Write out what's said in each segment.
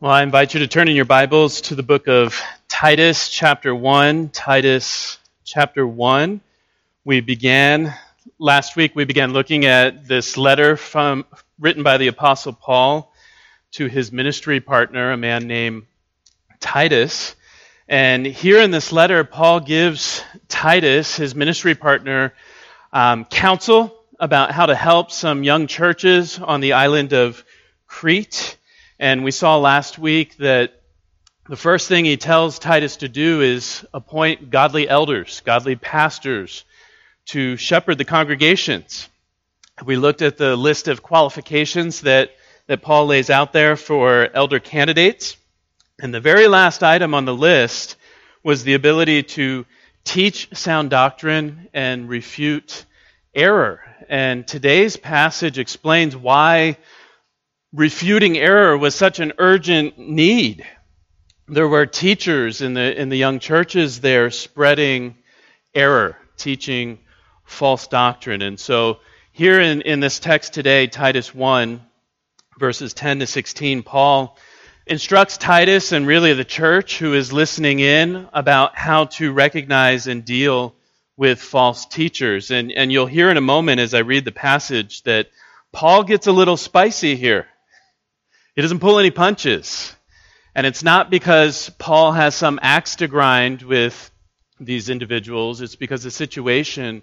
Well, I invite you to turn in your Bibles to the book of Titus, chapter 1. Titus, chapter 1. We began, last week, we began looking at this letter from, written by the Apostle Paul to his ministry partner, a man named Titus. And here in this letter, Paul gives Titus, his ministry partner, um, counsel about how to help some young churches on the island of Crete. And we saw last week that the first thing he tells Titus to do is appoint godly elders, godly pastors to shepherd the congregations. We looked at the list of qualifications that, that Paul lays out there for elder candidates. And the very last item on the list was the ability to teach sound doctrine and refute error. And today's passage explains why refuting error was such an urgent need. There were teachers in the, in the young churches there spreading error, teaching false doctrine. And so here in, in this text today, Titus 1, verses 10 to 16, Paul instructs Titus and really the church who is listening in about how to recognize and deal with false teachers. And, and you'll hear in a moment as I read the passage that Paul gets a little spicy here. He doesn't pull any punches. And it's not because Paul has some axe to grind with these individuals, it's because the situation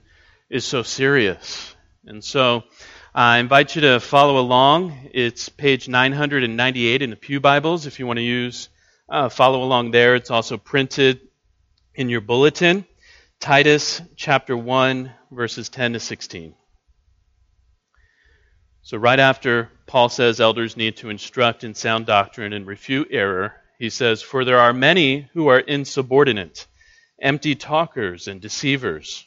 is so serious. And so I invite you to follow along. It's page 998 in the Pew Bibles if you want to use uh, follow along there. It's also printed in your bulletin. Titus chapter 1 verses 10 to 16. So, right after Paul says elders need to instruct in sound doctrine and refute error, he says, For there are many who are insubordinate, empty talkers, and deceivers,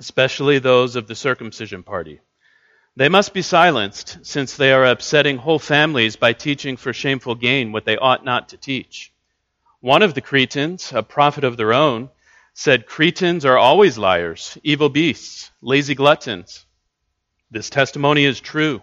especially those of the circumcision party. They must be silenced, since they are upsetting whole families by teaching for shameful gain what they ought not to teach. One of the Cretans, a prophet of their own, said, Cretans are always liars, evil beasts, lazy gluttons. This testimony is true.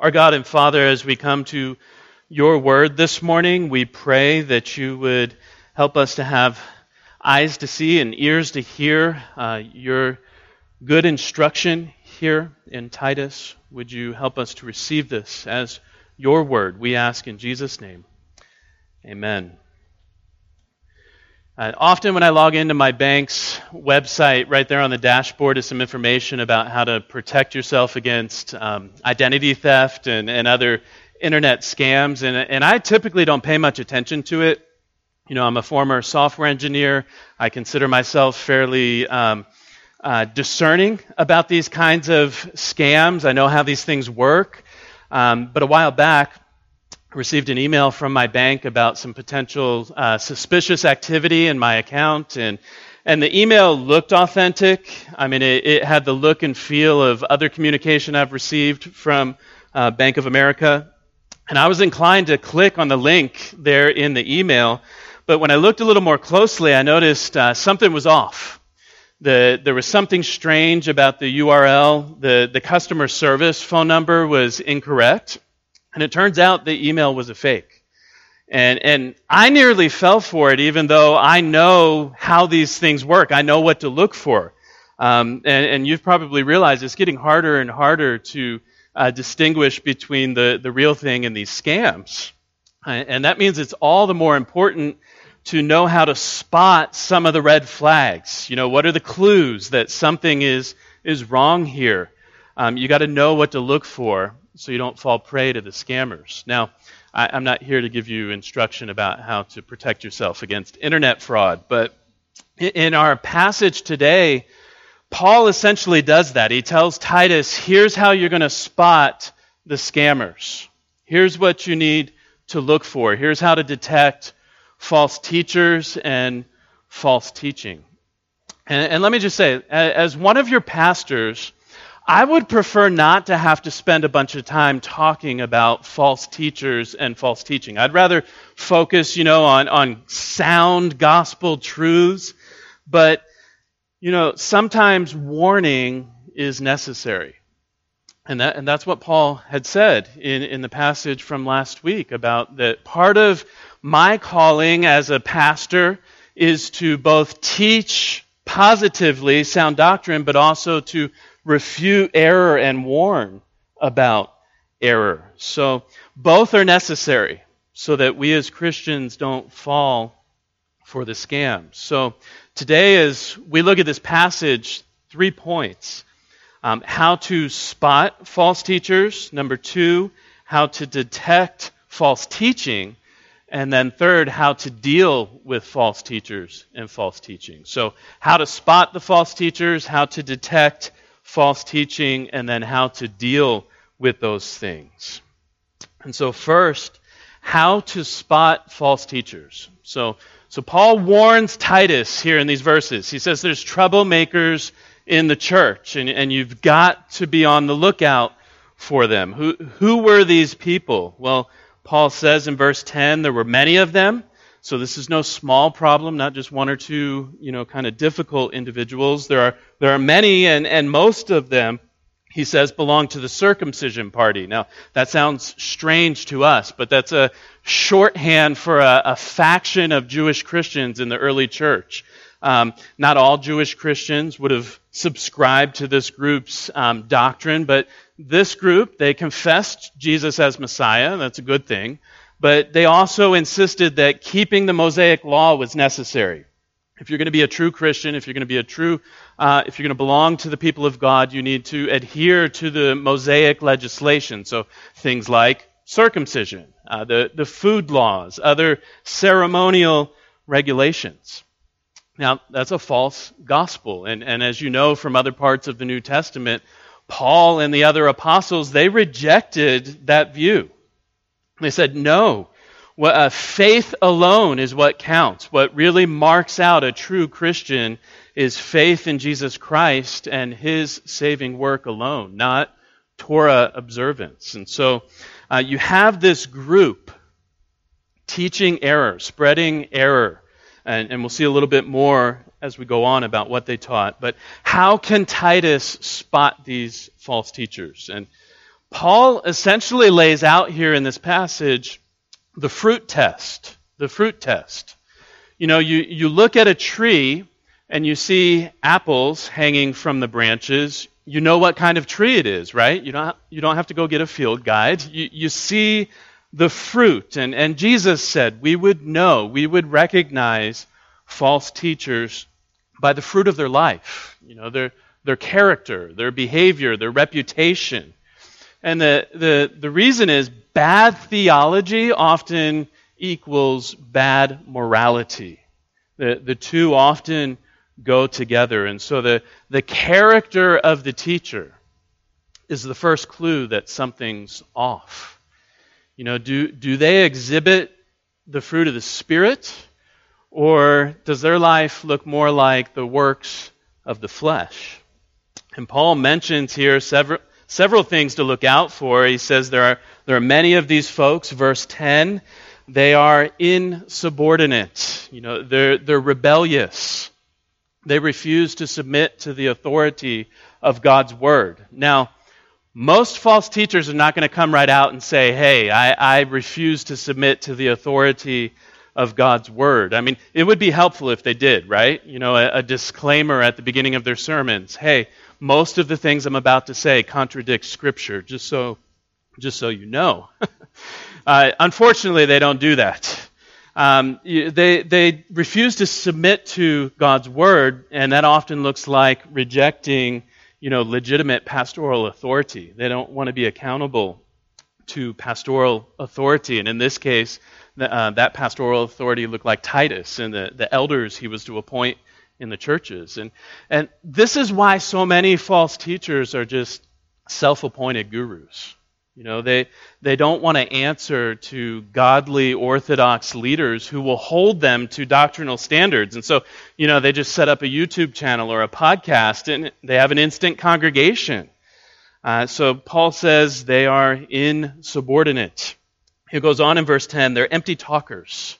Our God and Father, as we come to your word this morning, we pray that you would help us to have eyes to see and ears to hear uh, your good instruction here in Titus. Would you help us to receive this as your word? We ask in Jesus' name. Amen. Uh, often, when I log into my bank's website, right there on the dashboard is some information about how to protect yourself against um, identity theft and, and other internet scams. And, and I typically don't pay much attention to it. You know, I'm a former software engineer. I consider myself fairly um, uh, discerning about these kinds of scams. I know how these things work. Um, but a while back, received an email from my bank about some potential uh, suspicious activity in my account and and the email looked authentic. I mean, it, it had the look and feel of other communication I've received from uh, Bank of America. And I was inclined to click on the link there in the email. But when I looked a little more closely, I noticed uh, something was off. The, there was something strange about the URL. The, the customer service phone number was incorrect. And it turns out the email was a fake. And, and I nearly fell for it, even though I know how these things work. I know what to look for. Um, and, and, you've probably realized it's getting harder and harder to uh, distinguish between the, the real thing and these scams. And that means it's all the more important to know how to spot some of the red flags. You know, what are the clues that something is, is wrong here? Um, you got to know what to look for so you don't fall prey to the scammers. Now, I, am not here to give you instruction about how to protect yourself against internet fraud, but in our passage today, Paul essentially does that. He tells Titus, here's how you're going to spot the scammers. Here's what you need to look for. Here's how to detect false teachers and false teaching. And, and let me just say, as one of your pastors, I would prefer not to have to spend a bunch of time talking about false teachers and false teaching. I'd rather focus, you know, on, on sound gospel truths. But, you know, sometimes warning is necessary. And, that, and that's what Paul had said in, in the passage from last week about that part of my calling as a pastor is to both teach positively sound doctrine, but also to refute error and warn about error. So both are necessary so that we as Christians don't fall for the scam. So today, as we look at this passage, three points. Um, how to spot false teachers. Number two, how to detect false teaching. And then third, how to deal with false teachers and false teaching. So, how to spot the false teachers, how to detect false teaching, and then how to deal with those things. And so, first, how to spot false teachers. So, so Paul warns Titus here in these verses. He says there's troublemakers in the church, and, and you've got to be on the lookout for them. Who, who were these people? Well, Paul says in verse 10 there were many of them. So this is no small problem, not just one or two, you know, kind of difficult individuals. There are there are many, and, and most of them, he says, belong to the circumcision party. Now that sounds strange to us, but that's a shorthand for a, a faction of Jewish Christians in the early church. Um, not all Jewish Christians would have subscribed to this group's um, doctrine, but this group, they confessed Jesus as Messiah. That's a good thing. But they also insisted that keeping the Mosaic law was necessary. If you're going to be a true Christian, if you're going to be a true, uh, if you're going to belong to the people of God, you need to adhere to the Mosaic legislation. So things like circumcision, uh, the, the food laws, other ceremonial regulations. Now, that's a false gospel. And, and as you know from other parts of the New Testament, Paul and the other apostles, they rejected that view. They said, no, well, uh, faith alone is what counts. What really marks out a true Christian is faith in Jesus Christ and his saving work alone, not Torah observance. And so uh, you have this group teaching error, spreading error. And, and we'll see a little bit more as we go on about what they taught. But how can Titus spot these false teachers? And Paul essentially lays out here in this passage the fruit test. The fruit test. You know, you, you look at a tree and you see apples hanging from the branches. You know what kind of tree it is, right? You don't, you don't have to go get a field guide. You, you see the fruit. And, and Jesus said we would know, we would recognize false teachers by the fruit of their life. You know, their, their character, their behavior, their reputation. And the, the, the reason is bad theology often equals bad morality. The, the two often go together. And so the, the character of the teacher is the first clue that something's off. You know, do, do they exhibit the fruit of the Spirit, or does their life look more like the works of the flesh? And Paul mentions here several, several things to look out for. He says there are, there are many of these folks, verse 10, they are insubordinate. You know, they're, they're rebellious. They refuse to submit to the authority of God's word. Now, most false teachers are not going to come right out and say, hey, I, I refuse to submit to the authority of God's word. I mean, it would be helpful if they did, right? You know, a, a disclaimer at the beginning of their sermons. Hey, most of the things I'm about to say contradict Scripture, just so, just so you know. uh, unfortunately, they don't do that. Um, they, they refuse to submit to God's word, and that often looks like rejecting you know, legitimate pastoral authority. They don't want to be accountable to pastoral authority. And in this case, uh, that pastoral authority looked like Titus and the, the elders he was to appoint in the churches. And, and this is why so many false teachers are just self appointed gurus. You know, they, they don't want to answer to godly Orthodox leaders who will hold them to doctrinal standards. And so, you know, they just set up a YouTube channel or a podcast and they have an instant congregation. Uh, so Paul says they are insubordinate. He goes on in verse 10 they're empty talkers.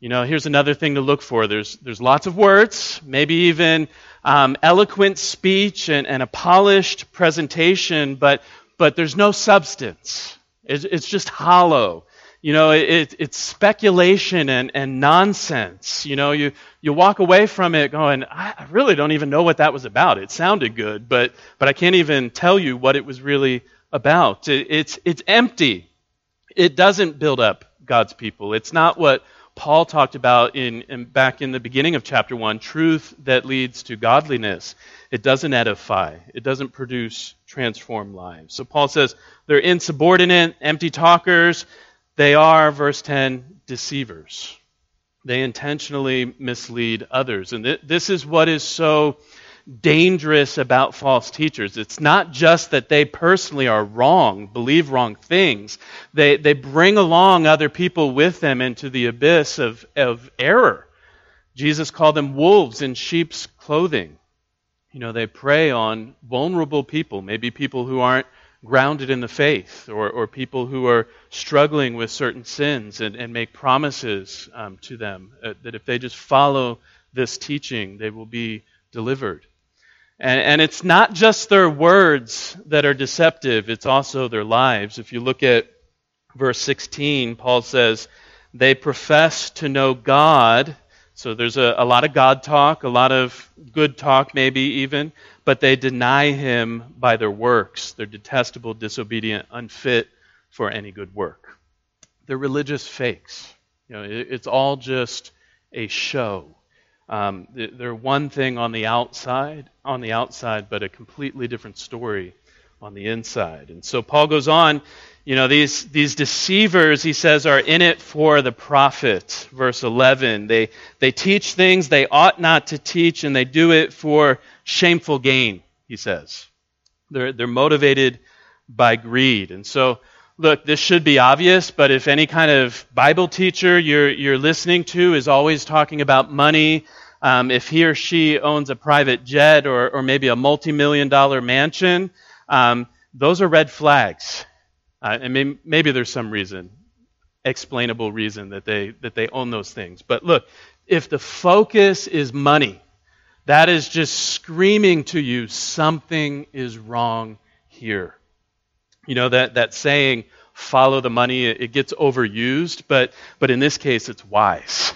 You know, here's another thing to look for. There's, there's lots of words, maybe even um, eloquent speech and, and a polished presentation, but but there's no substance. It's, it's just hollow. You know, it, it's speculation and, and nonsense. You know, you, you walk away from it going, I really don't even know what that was about. It sounded good, but, but I can't even tell you what it was really about. It, it's, it's empty. It doesn't build up God's people. It's not what Paul talked about in, in, back in the beginning of chapter 1 truth that leads to godliness. It doesn't edify, it doesn't produce transformed lives. So Paul says they're insubordinate, empty talkers. They are, verse 10, deceivers. They intentionally mislead others. And th- this is what is so dangerous about false teachers. It's not just that they personally are wrong, believe wrong things. They, they bring along other people with them into the abyss of, of error. Jesus called them wolves in sheep's clothing. You know, they prey on vulnerable people, maybe people who aren't grounded in the faith or, or people who are struggling with certain sins and, and make promises um, to them uh, that if they just follow this teaching, they will be delivered. And, and it's not just their words that are deceptive, it's also their lives. If you look at verse 16, Paul says, They profess to know God. So there's a, a lot of God talk, a lot of good talk, maybe even, but they deny him by their works. They're detestable, disobedient, unfit for any good work. They're religious fakes. You know, it, it's all just a show. Um, they're one thing on the outside, on the outside, but a completely different story on the inside. And so Paul goes on, you know, these, these deceivers, he says, are in it for the profit. Verse 11. They, they teach things they ought not to teach, and they do it for shameful gain, he says. They're, they're motivated by greed. And so, look, this should be obvious, but if any kind of Bible teacher you're, you're listening to is always talking about money, um, if he or she owns a private jet or, or maybe a multi million dollar mansion, um, those are red flags. Uh, and maybe, maybe there's some reason, explainable reason that they, that they own those things. But look, if the focus is money, that is just screaming to you something is wrong here. You know, that, that saying, follow the money, it, gets overused, but, but in this case, it's wise.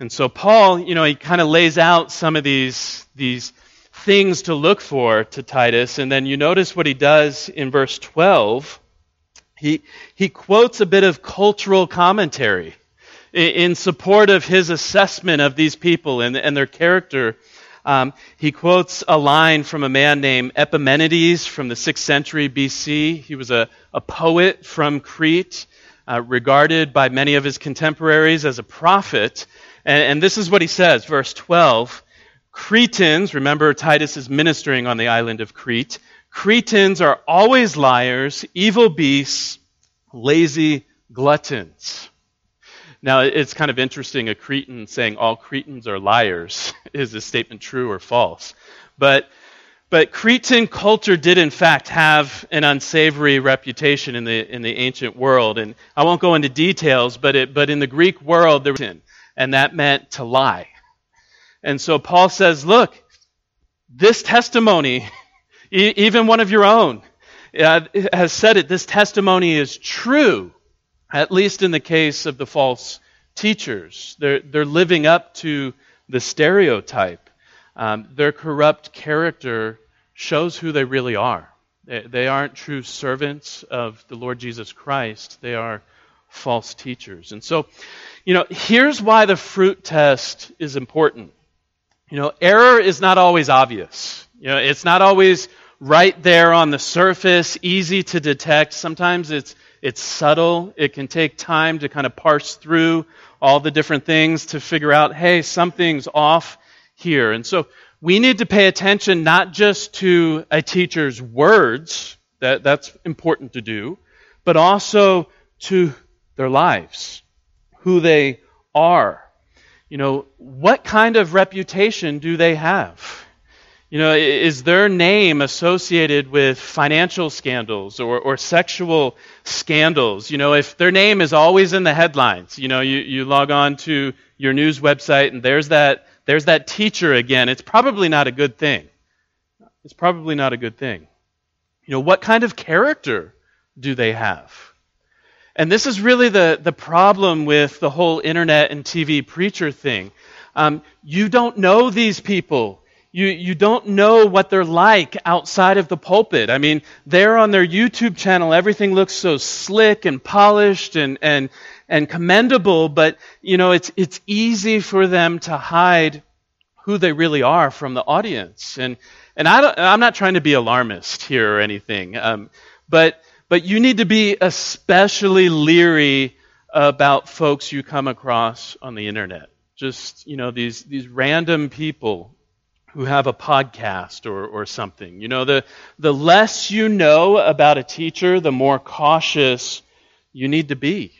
And so Paul, you know, he kind of lays out some of these, these things to look for to Titus, and then you notice what he does in verse 12. He, he quotes a bit of cultural commentary in, support of his assessment of these people and, and their character. Um, he quotes a line from a man named Epimenides from the 6th century BC. He was a, a poet from Crete, uh, regarded by many of his contemporaries as a prophet. And, and this is what he says, verse 12. Cretans, remember Titus is ministering on the island of Crete. Cretans are always liars, evil beasts, lazy gluttons. Now, it's kind of interesting a Cretan saying all Cretans are liars. Is this statement true or false? But, but Cretan culture did, in fact, have an unsavory reputation in the, in the ancient world. And I won't go into details, but, it, but in the Greek world, there was and that meant to lie. And so Paul says, look, this testimony, even one of your own, uh, has said it. This testimony is true, at least in the case of the false teachers. They're, they're living up to the stereotype. Um, their corrupt character shows who they really are. They, they aren't true servants of the Lord Jesus Christ, they are false teachers. And so you know, here's why the fruit test is important. You know, error is not always obvious. You know, it's not always right there on the surface, easy to detect. Sometimes it's it's subtle. It can take time to kind of parse through all the different things to figure out, hey, something's off here. And so we need to pay attention not just to a teacher's words, That, that's important to do. But also to their lives, who they are. You know, what kind of reputation do they have? You know, is their name associated with financial scandals or, or sexual scandals? You know, if their name is always in the headlines, you know, you, you log on to your news website and there's that, there's that teacher again, it's probably not a good thing. It's probably not a good thing. You know, what kind of character do they have? And this is really the, the problem with the whole internet and TV preacher thing. Um, you don't know these people you, you don't know what they're like outside of the pulpit. I mean, they're on their YouTube channel. Everything looks so slick and polished and, and, and commendable, but, you know, it's, it's easy for them to hide who they really are from the audience. And, and I am not trying to be alarmist here or anything, um, but, but you need to be especially leery about folks you come across on the internet. Just, you know, these, these random people who have a podcast or, or something. You know, the, the less you know about a teacher, the more cautious you need to be.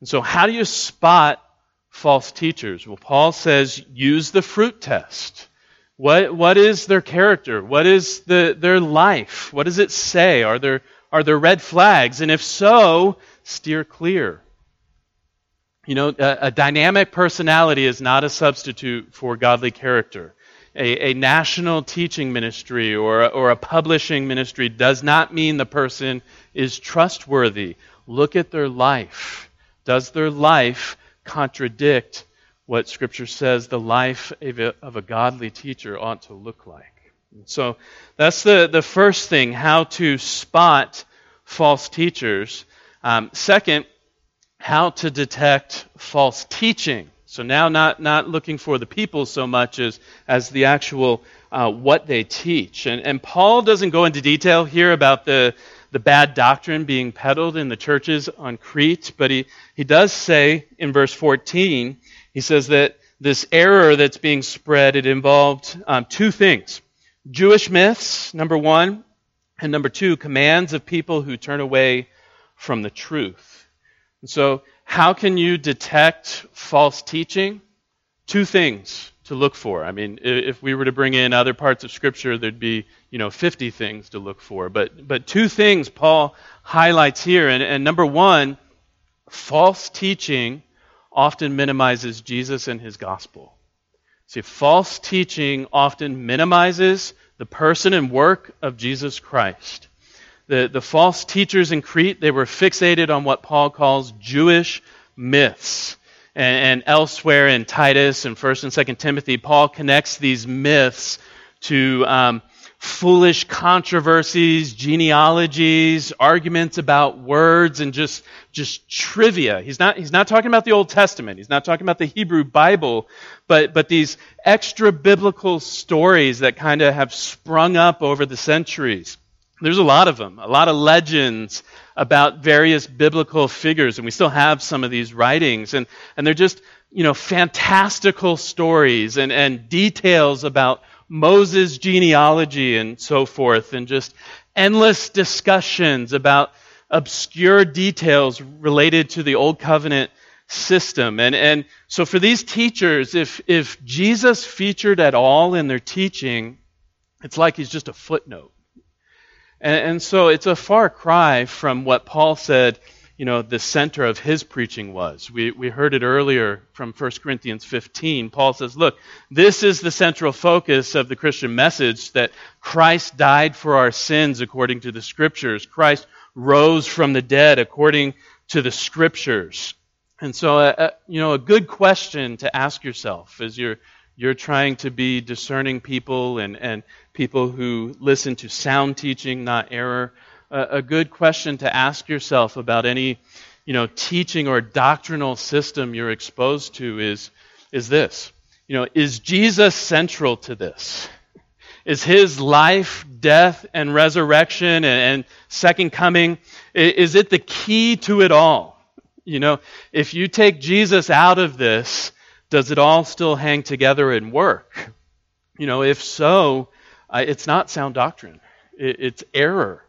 And so, how do you spot false teachers? Well, Paul says use the fruit test. What, what is their character? What is the, their life? What does it say? Are there, are there red flags? And if so, steer clear. You know, a, a, dynamic personality is not a substitute for godly character a, a national teaching ministry or, or a publishing ministry does not mean the person is trustworthy. Look at their life. Does their life contradict what Scripture says the life of a, of a godly teacher ought to look like? So that's the, the first thing how to spot false teachers. Um, second, how to detect false teaching. So now, not, not looking for the people so much as, as the actual uh, what they teach. And, and Paul doesn't go into detail here about the, the bad doctrine being peddled in the churches on Crete, but he, he does say in verse 14, he says that this error that's being spread, it involved um, two things Jewish myths, number one, and number two, commands of people who turn away from the truth. And so how can you detect false teaching? Two things to look for. I mean, if we were to bring in other parts of Scripture, there'd be, you know, 50 things to look for. But, but two things Paul highlights here. And, and number one, false teaching often minimizes Jesus and his gospel. See, false teaching often minimizes the person and work of Jesus Christ the, the false teachers in Crete, they were fixated on what Paul calls Jewish myths. And, and elsewhere in Titus and 1st and 2nd Timothy, Paul connects these myths to um, foolish controversies, genealogies, arguments about words, and just, just trivia. He's not, he's not talking about the Old Testament. He's not talking about the Hebrew Bible, but, but these extra biblical stories that kind of have sprung up over the centuries. There's a lot of them, a lot of legends about various biblical figures, and we still have some of these writings, and, and they're just, you know, fantastical stories and, and details about Moses' genealogy and so forth, and just endless discussions about obscure details related to the Old Covenant system. And, and so for these teachers, if, if Jesus featured at all in their teaching, it's like he's just a footnote. And, and so it's a far cry from what Paul said, you know, the center of his preaching was. We, we heard it earlier from 1 Corinthians 15. Paul says, look, this is the central focus of the Christian message that Christ died for our sins according to the Scriptures. Christ rose from the dead according to the Scriptures. And so, uh, uh you know, a good question to ask yourself as you're, you're trying to be discerning people and, and people who listen to sound teaching, not error. A good question to ask yourself about any, you know, teaching or doctrinal system you're exposed to is, is this. You know, is Jesus central to this? Is his life, death, and resurrection and, and second coming, is it the key to it all? You know, if you take Jesus out of this, does it all still hang together and work? You know, if so, uh, it's not sound doctrine. it, it's error.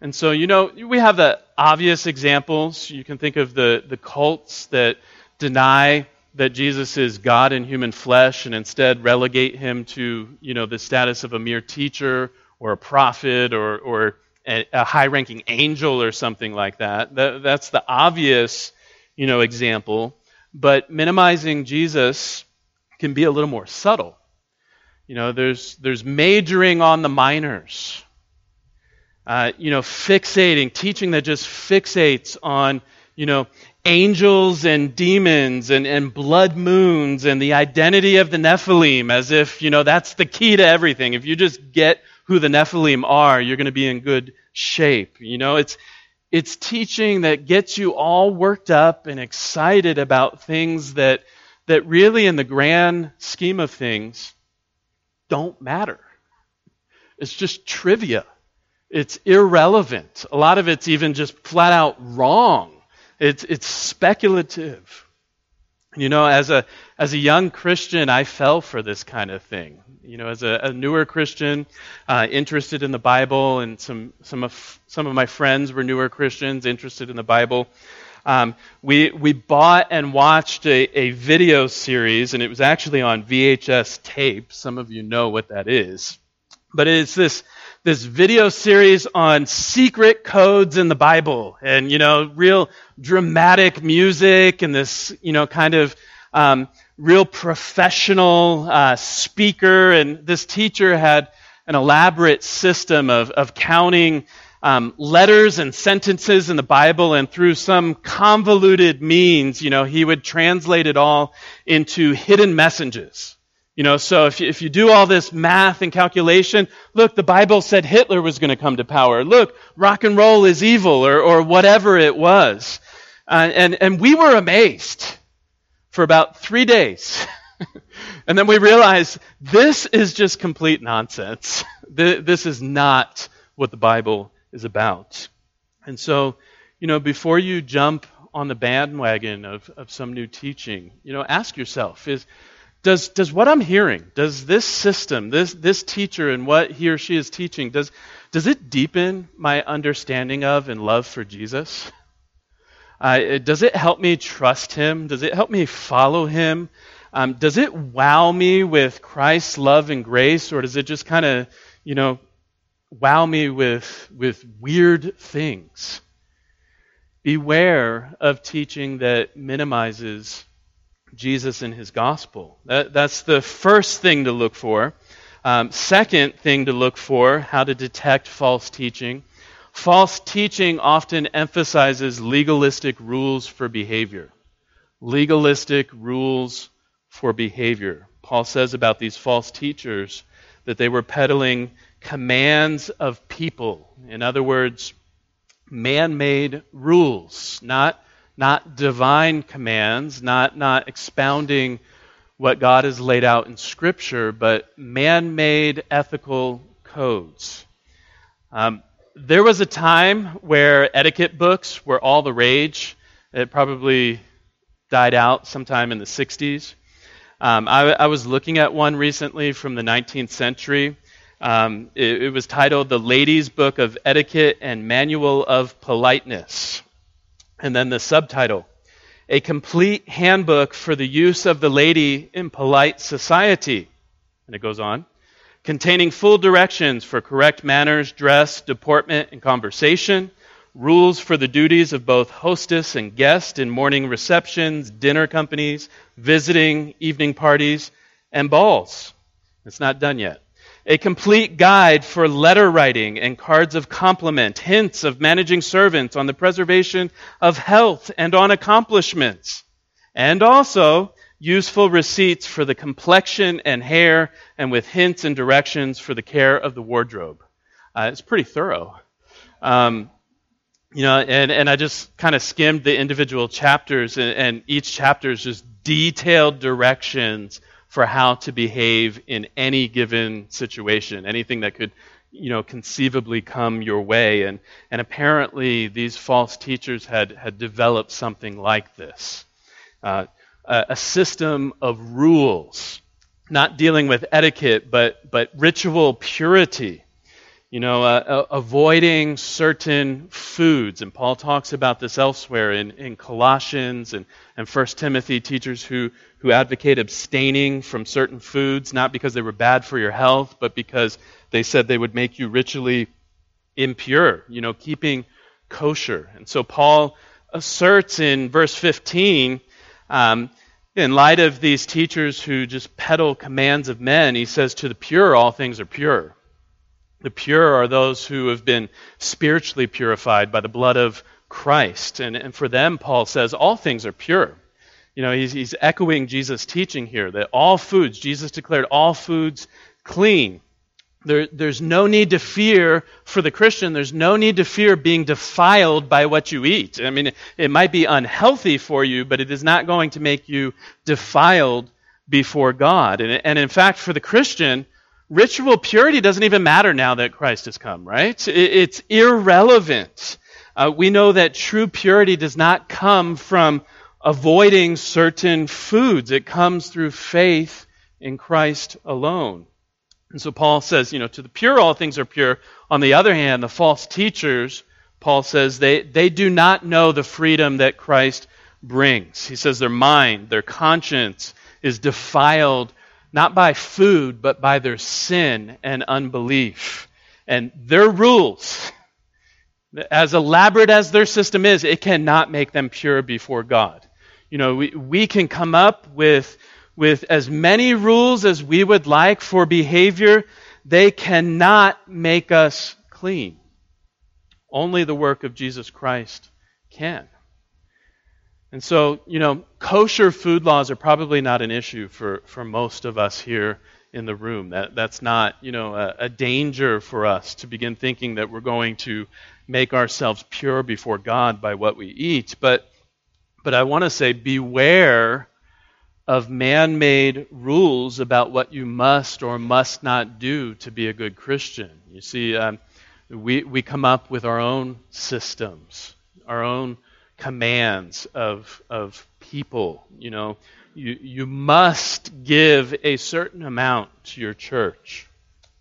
And so, you know, we have the obvious examples. You can think of the, the cults that deny that Jesus is God in human flesh and instead relegate him to, you know, the status of a mere teacher or a prophet or, or a, a high-ranking angel or something like that. that. That's the obvious, you know, example. But minimizing Jesus can be a little more subtle. You know, there's, there's majoring on the minors. Uh, you know, fixating, teaching that just fixates on, you know, angels and demons and, and blood moons and the identity of the Nephilim as if, you know, that's the key to everything. If you just get who the Nephilim are, you're going to be in good shape. You know, it's, it's teaching that gets you all worked up and excited about things that, that really, in the grand scheme of things, don't matter. It's just trivia. It's irrelevant. A lot of it's even just flat out wrong. It's, it's speculative. You know, as a, as a young Christian, I fell for this kind of thing. You know, as a, a newer Christian, uh, interested in the Bible, and some, some, of, some of my friends were newer Christians, interested in the Bible. Um, we, we bought and watched a, a video series, and it was actually on VHS tape. Some of you know what that is. But it's this, this video series on secret codes in the Bible, and, you know, real dramatic music, and this, you know, kind of um, real professional uh, speaker. And this teacher had an elaborate system of, of counting um, letters and sentences in the Bible, and through some convoluted means, you know, he would translate it all into hidden messages. You know, so if you, if you do all this math and calculation, look, the Bible said Hitler was going to come to power. Look, rock and roll is evil, or, or whatever it was. Uh, and, and we were amazed for about three days. and then we realized this is just complete nonsense. this is not what the Bible is about. And so, you know, before you jump on the bandwagon of, of some new teaching, you know, ask yourself is does, does what I'm hearing, does this system, this, this teacher and what he or she is teaching, does, does it deepen my understanding of and love for Jesus? Uh, does it help me trust him? Does it help me follow him? Um, does it wow me with Christ's love and grace, or does it just kind of, you know, wow me with, with weird things. Beware of teaching that minimizes Jesus and his gospel. That, that's the first thing to look for. Um, second thing to look for, how to detect false teaching. False teaching often emphasizes legalistic rules for behavior. Legalistic rules for behavior. Paul says about these false teachers that they were peddling commands of people. In other words, man made rules, not, not divine commands, not, not expounding what God has laid out in Scripture, but man made ethical codes. Um, there was a time where etiquette books were all the rage. It probably died out sometime in the 60s. Um, I, I was looking at one recently from the 19th century um, it, it was titled The Lady's Book of Etiquette and Manual of Politeness. And then the subtitle A Complete Handbook for the Use of the Lady in Polite Society. And it goes on containing full directions for correct manners, dress, deportment, and conversation, rules for the duties of both hostess and guest in morning receptions, dinner companies, visiting, evening parties, and balls. It's not done yet a complete guide for letter writing and cards of compliment, hints of managing servants on the preservation of health and on accomplishments, and also useful receipts for the complexion and hair, and with hints and directions for the care of the wardrobe. Uh, it's pretty thorough. Um, you know, and, and I just kind of skimmed the individual chapters, and, and each chapter is just detailed directions for how to behave in any given situation, anything that could you know, conceivably come your way. And, and apparently, these false teachers had, had developed something like this uh, a, system of rules, not dealing with etiquette, but, but ritual purity. You know, uh, avoiding certain foods. And Paul talks about this elsewhere in, in Colossians and, and 1 Timothy, teachers who, who advocate abstaining from certain foods, not because they were bad for your health, but because they said they would make you ritually impure, you know, keeping kosher. And so Paul asserts in verse 15, um, in light of these teachers who just peddle commands of men, he says, To the pure, all things are pure. The pure are those who have been spiritually purified by the blood of Christ. And, and for them, Paul says, all things are pure. You know, he's, he's echoing Jesus' teaching here that all foods, Jesus declared all foods clean. There, there's no need to fear for the Christian, there's no need to fear being defiled by what you eat. I mean, it, it might be unhealthy for you, but it is not going to make you defiled before God. And, and in fact, for the Christian, ritual purity doesn't even matter now that Christ has come, right? It's irrelevant. Uh, we know that true purity does not come from avoiding certain foods, it comes through faith in Christ alone. And so Paul says, you know, to the pure, all things are pure. On the other hand, the false teachers, Paul says, they, they do not know the freedom that Christ brings. He says their mind, their conscience is defiled not by food, but by their sin and unbelief. And their rules, as elaborate as their system is, it cannot make them pure before God. You know, we, we can come up with, with as many rules as we would like for behavior, they cannot make us clean. Only the work of Jesus Christ can. And so, you know, kosher food laws are probably not an issue for, for most of us here in the room. That, that's not, you know, a, a danger for us to begin thinking that we're going to make ourselves pure before God by what we eat. But, but I want to say beware of man made rules about what you must or must not do to be a good Christian. You see, um, we, we come up with our own systems, our own commands of, of people. You know, you, you must give a certain amount to your church.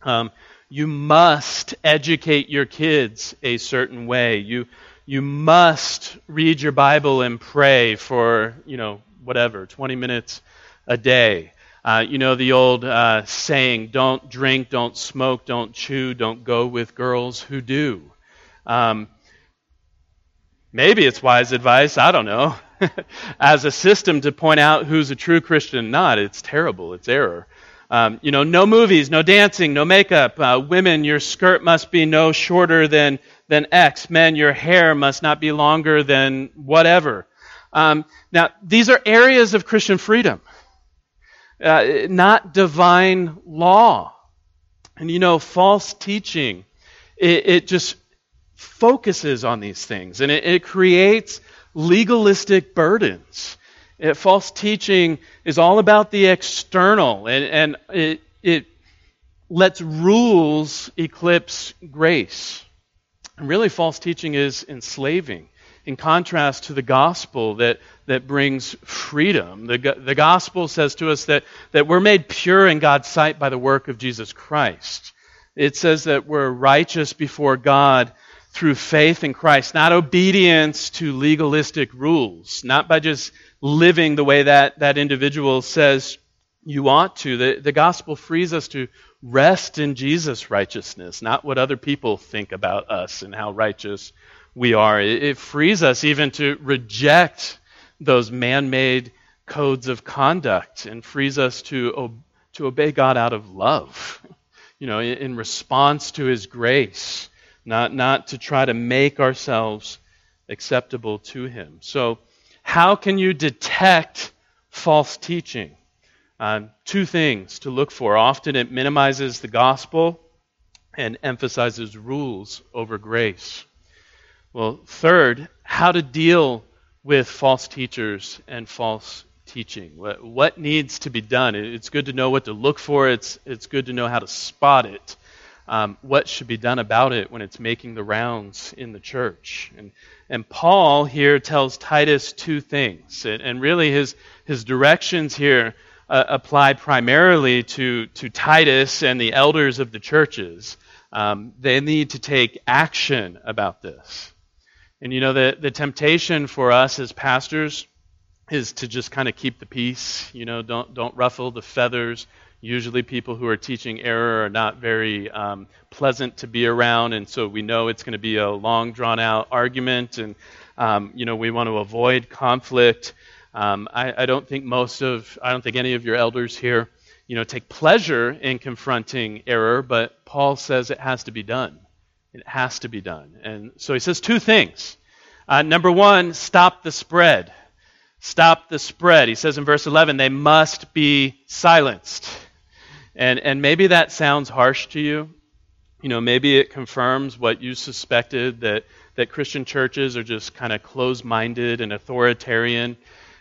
Um, you must educate your kids a certain way. You, you must read your Bible and pray for, you know, whatever, 20 minutes a day. Uh, you know the old uh, saying, don't drink, don't smoke, don't chew, don't go with girls who do. Um, Maybe it's wise advice, I don't know. As a system to point out who's a true Christian and not, it's terrible, it's error. Um, you know, no movies, no dancing, no makeup. Uh, women, your skirt must be no shorter than, than X. Men, your hair must not be longer than whatever. Um, now, these are areas of Christian freedom, uh, not divine law. And you know, false teaching, it, it just focuses on these things and it, it creates legalistic burdens. It, false teaching is all about the external and, and it, it lets rules eclipse grace. And really, false teaching is enslaving. In contrast to the gospel that, that brings freedom, the, the gospel says to us that, that we're made pure in God's sight by the work of Jesus Christ. It says that we're righteous before God through faith in Christ, not obedience to legalistic rules, not by just living the way that that individual says you ought to. The, the gospel frees us to rest in Jesus' righteousness, not what other people think about us and how righteous we are. It, it frees us even to reject those man made codes of conduct and frees us to, to obey God out of love, you know, in, in response to his grace not, not to try to make ourselves acceptable to Him. So, how can you detect false teaching? Uh, two things to look for. Often it minimizes the gospel and emphasizes rules over grace. Well, third, how to deal with false teachers and false teaching. What, what, needs to be done? It's good to know what to look for, it's, it's good to know how to spot it um, what should be done about it when it's making the rounds in the church. And, and Paul here tells Titus two things. And, and really, his, his directions here uh, apply primarily to, to Titus and the elders of the churches. Um, they need to take action about this. And you know, the, the temptation for us as pastors is to just kind of keep the peace. You know, don't, don't ruffle the feathers. Usually, people who are teaching error are not very um, pleasant to be around, and so we know it's going to be a long, drawn out argument, and um, you know we want to avoid conflict. Um, I, I, don't think most of, I don't think any of your elders here, you know, take pleasure in confronting error, but Paul says it has to be done. It has to be done, and so he says two things. Uh, number one, stop the spread. Stop the spread. He says in verse 11, they must be silenced. And, and maybe that sounds harsh to you. You know, maybe it confirms what you suspected that, that Christian churches are just kind of closed minded and authoritarian.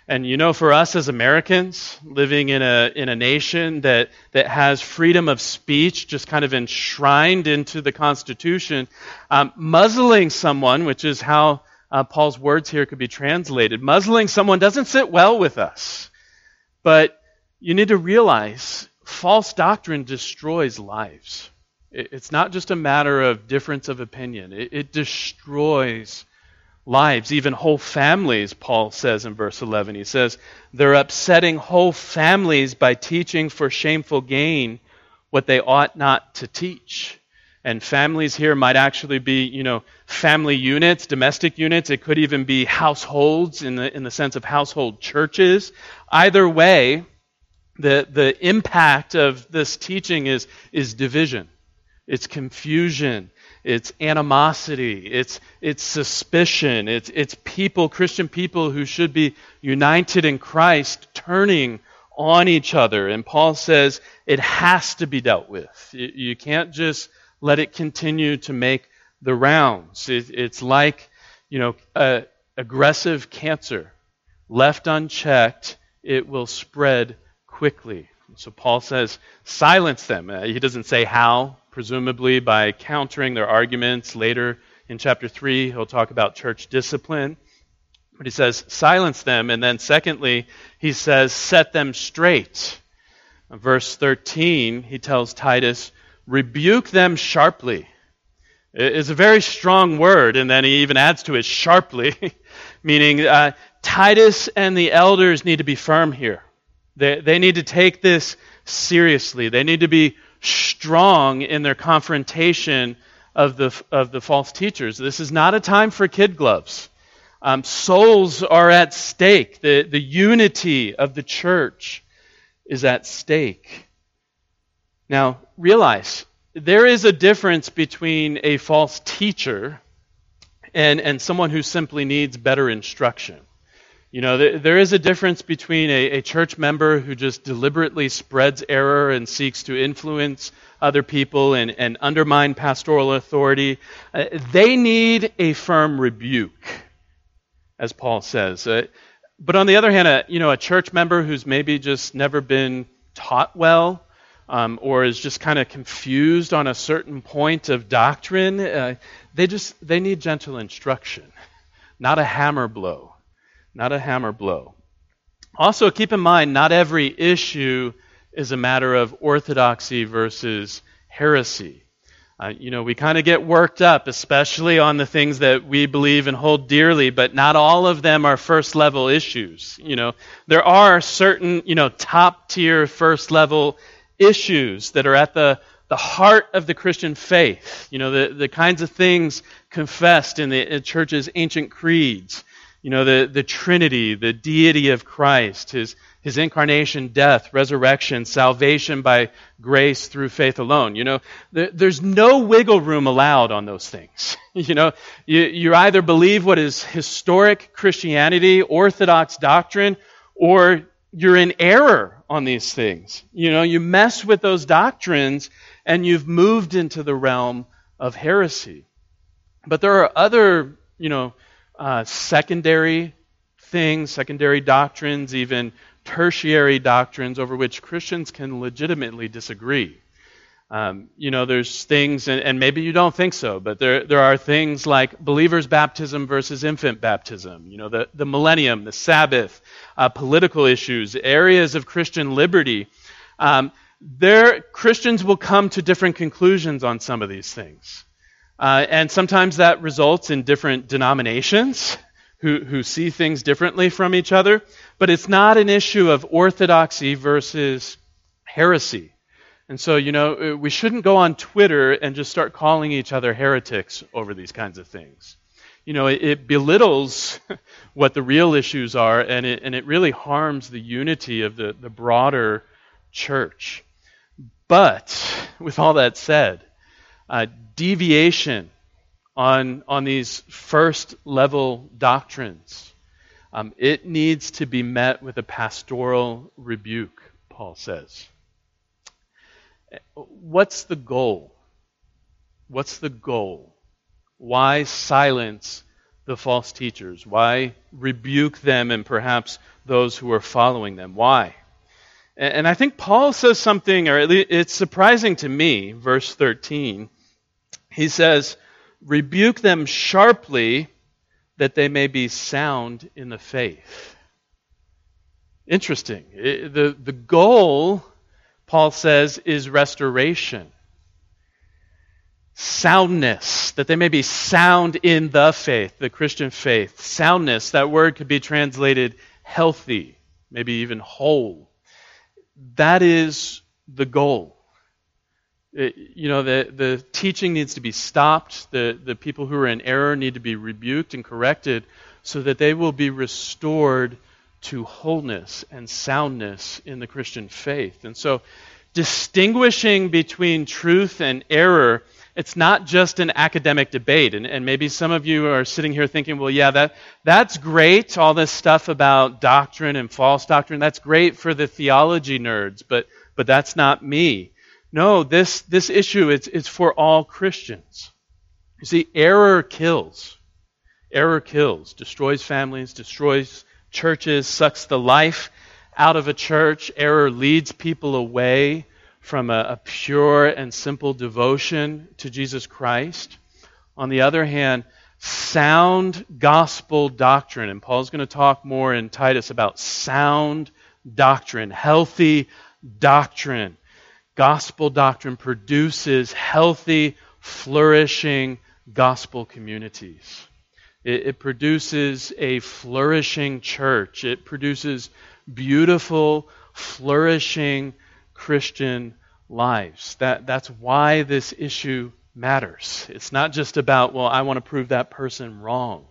And you know, for us as Americans living in a, in a nation that, that has freedom of speech just kind of enshrined into the Constitution, um, muzzling someone, which is how uh, Paul's words here could be translated, muzzling someone doesn't sit well with us. But you need to realize false doctrine destroys lives. It's not just a matter of difference of opinion, it, destroys lives, even whole families, Paul says in verse 11. He says, they're upsetting whole families by teaching for shameful gain what they ought not to teach. And families here might actually be, you know, family units, domestic units. It could even be households in the, in the sense of household churches. Either way, the, the impact of this teaching is, is division, it's confusion, it's animosity, it's, it's suspicion, it's, it's people, Christian people who should be united in Christ, turning on each other. And Paul says it has to be dealt with. You can't just let it continue to make the rounds. It, it's like, you know, aggressive cancer. Left unchecked, it will spread quickly. So Paul says, silence them. Uh, he doesn't say how, presumably by countering their arguments. Later in chapter 3, he'll talk about church discipline. But he says, silence them. And then, secondly, he says, set them straight. Verse 13, he tells Titus, rebuke them sharply. It's a very strong word, and then he even adds to it sharply, meaning uh, Titus and the elders need to be firm here. They, they need to take this seriously. They need to be strong in their confrontation of the, of the false teachers. This is not a time for kid gloves. Um, souls are at stake. The, the unity of the church is at stake. Now, realize there is a difference between a false teacher and, and someone who simply needs better instruction. You know, there, there is a difference between a, a church member who just deliberately spreads error and seeks to influence other people and, and undermine pastoral authority. Uh, they need a firm rebuke, as Paul says. Uh, but on the other hand, a, you know, a church member who's maybe just never been taught well um, or is just kind of confused on a certain point of doctrine, uh, they just they need gentle instruction, not a hammer blow not a hammer blow. Also, keep in mind, not every issue is a matter of orthodoxy versus heresy. Uh, you know, we kind of get worked up, especially on the things that we believe and hold dearly, but not all of them are first level issues. You know, there are certain, you know, top tier first level issues that are at the, the heart of the Christian faith. You know, the, the kinds of things confessed in the church's ancient creeds you know, the, the Trinity, the deity of Christ, his, his incarnation, death, resurrection, salvation by grace through faith alone. You know, there, there's no wiggle room allowed on those things. you know, you, you either believe what is historic Christianity, orthodox doctrine, or you're in error on these things. You know, you mess with those doctrines and you've moved into the realm of heresy. But there are other, you know, uh, secondary things, secondary doctrines, even tertiary doctrines over which Christians can legitimately disagree. Um, you know, there's things, and, and, maybe you don't think so, but there, there are things like believers' baptism versus infant baptism, you know, the, the millennium, the Sabbath, uh, political issues, areas of Christian liberty. Um, there Christians will come to different conclusions on some of these things. Uh, and sometimes that results in different denominations who, who see things differently from each other. But it's not an issue of orthodoxy versus heresy. And so, you know, uh, we shouldn't go on Twitter and just start calling each other heretics over these kinds of things. You know, it, it belittles what the real issues are, and it, and it really harms the unity of the, the broader church. But, with all that said, uh, deviation on, on these first level doctrines, um, it needs to be met with a pastoral rebuke, Paul says. What's the goal? What's the goal? Why silence the false teachers? Why rebuke them and perhaps those who are following them? Why? And I think Paul says something, or at least it's surprising to me, verse 13. He says, Rebuke them sharply that they may be sound in the faith. Interesting. The, the goal, Paul says, is restoration. Soundness, that they may be sound in the faith, the Christian faith. Soundness, that word could be translated healthy, maybe even whole that is the goal. You know, the, the teaching needs to be stopped. The, the people who are in error need to be rebuked and corrected so that they will be restored to wholeness and soundness in the Christian faith. And so, distinguishing between truth and error it's not just an academic debate. And, and, maybe some of you are sitting here thinking, well, yeah, that, that's great, all this stuff about doctrine and false doctrine. That's great for the theology nerds, but, but that's not me. No, this, this issue is, is for all Christians. You see, error kills. Error kills, destroys families, destroys churches, sucks the life out of a church. Error leads people away from a, a pure and simple devotion to Jesus Christ. On the other hand, sound gospel doctrine, and Paul's going to talk more in Titus about sound doctrine, healthy doctrine. Gospel doctrine produces healthy, flourishing gospel communities. It, it, produces a flourishing church. It produces beautiful, flourishing Christian lives. That, that's why this issue matters. It's not just about, well, I want to prove that person wrong.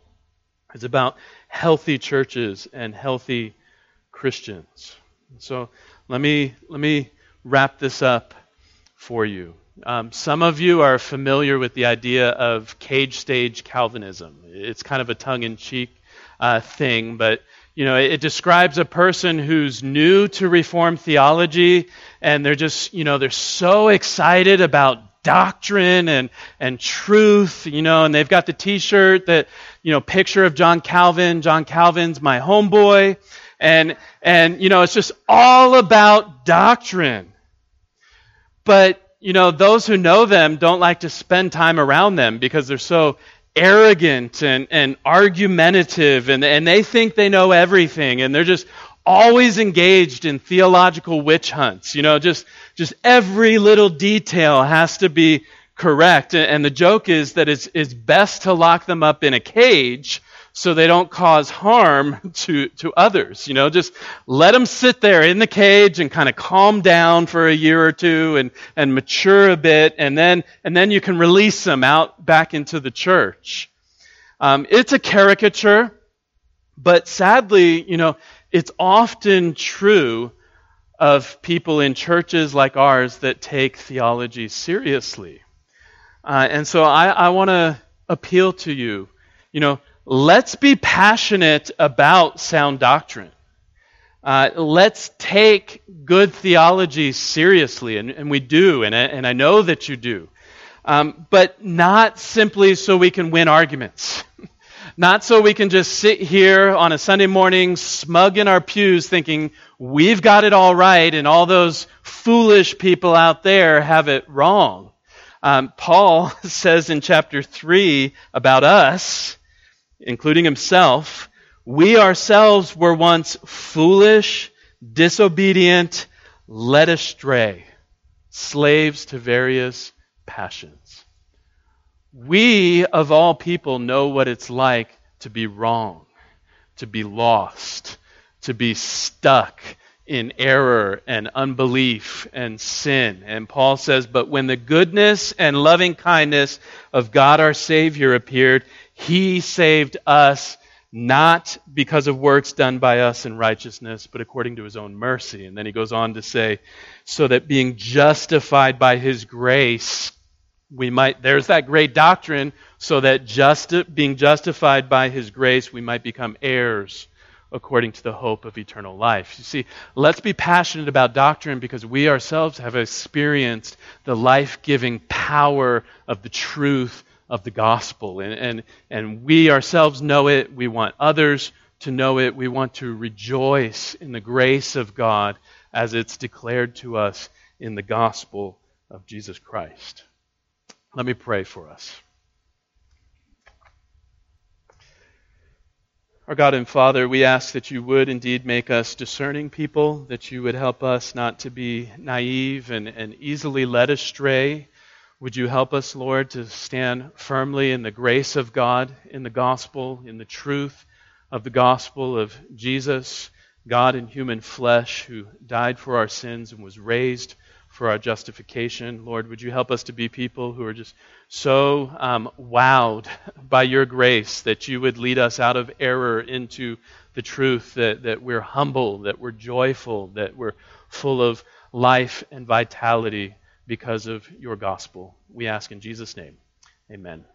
It's about healthy churches and healthy Christians. So let me, let me wrap this up for you. Um, some of you are familiar with the idea of cage stage Calvinism. It's kind of a tongue in cheek uh, thing, but you know, it, it describes a person who's new to Reformed theology and they're just, you know, they're so excited about doctrine and, and truth, you know, and they've got the t-shirt that, you know, picture of John Calvin. John Calvin's my homeboy. And, and, you know, it's just all about doctrine. But, you know, those who know them don't like to spend time around them because they're so arrogant and, and argumentative and, and they think they know everything and they're just always engaged in theological witch hunts. You know, just, just every little detail has to be correct. And and the joke is that it's, it's best to lock them up in a cage so they don't cause harm to, to others. You know, just let them sit there in the cage and kind of calm down for a year or two and, and mature a bit, and then, and then you can release them out back into the church. Um, it's a caricature, but sadly, you know, it's often true of people in churches like ours that take theology seriously. Uh, and so I, I want to appeal to you. You know, let's be passionate about sound doctrine. Uh, let's take good theology seriously, and, and we do, and, and, I know that you do. Um, but not simply so we can win arguments. not so we can just sit here on a Sunday morning, smug in our pews, thinking we've got it all right, and all those foolish people out there have it wrong. Um, Paul says in chapter 3 about us including himself, we ourselves were once foolish, disobedient, led astray. slaves to various passions. We, of all people, know what it's like to be wrong, to be lost, to be stuck in error and unbelief and sin. And Paul says, But when the goodness and loving kindness of God our Savior appeared, he saved us not because of works done by us in righteousness, but according to his own mercy. And then he goes on to say, so that being justified by his grace, we might, there's that great doctrine, so that just, being justified by his grace, we might become heirs according to the hope of eternal life. You see, let's be passionate about doctrine because we ourselves have experienced the life giving power of the truth of the gospel. And, and, and we ourselves know it. We want others to know it. We want to rejoice in the grace of God as it's declared to us in the gospel of Jesus Christ. Let me pray for us. Our God and Father, we ask that you would indeed make us discerning people, that you would help us not to be naive and, and easily led astray. Would you help us, Lord, to stand firmly in the grace of God, in the gospel, in the truth of the gospel of Jesus, God in human flesh, who died for our sins and was raised for our justification. Lord, would you help us to be people who are just so um, wowed by your grace that you would lead us out of error into the truth, that, that we're humble, that we're joyful, that we're full of life and vitality because of your gospel. We ask in Jesus' name. Amen.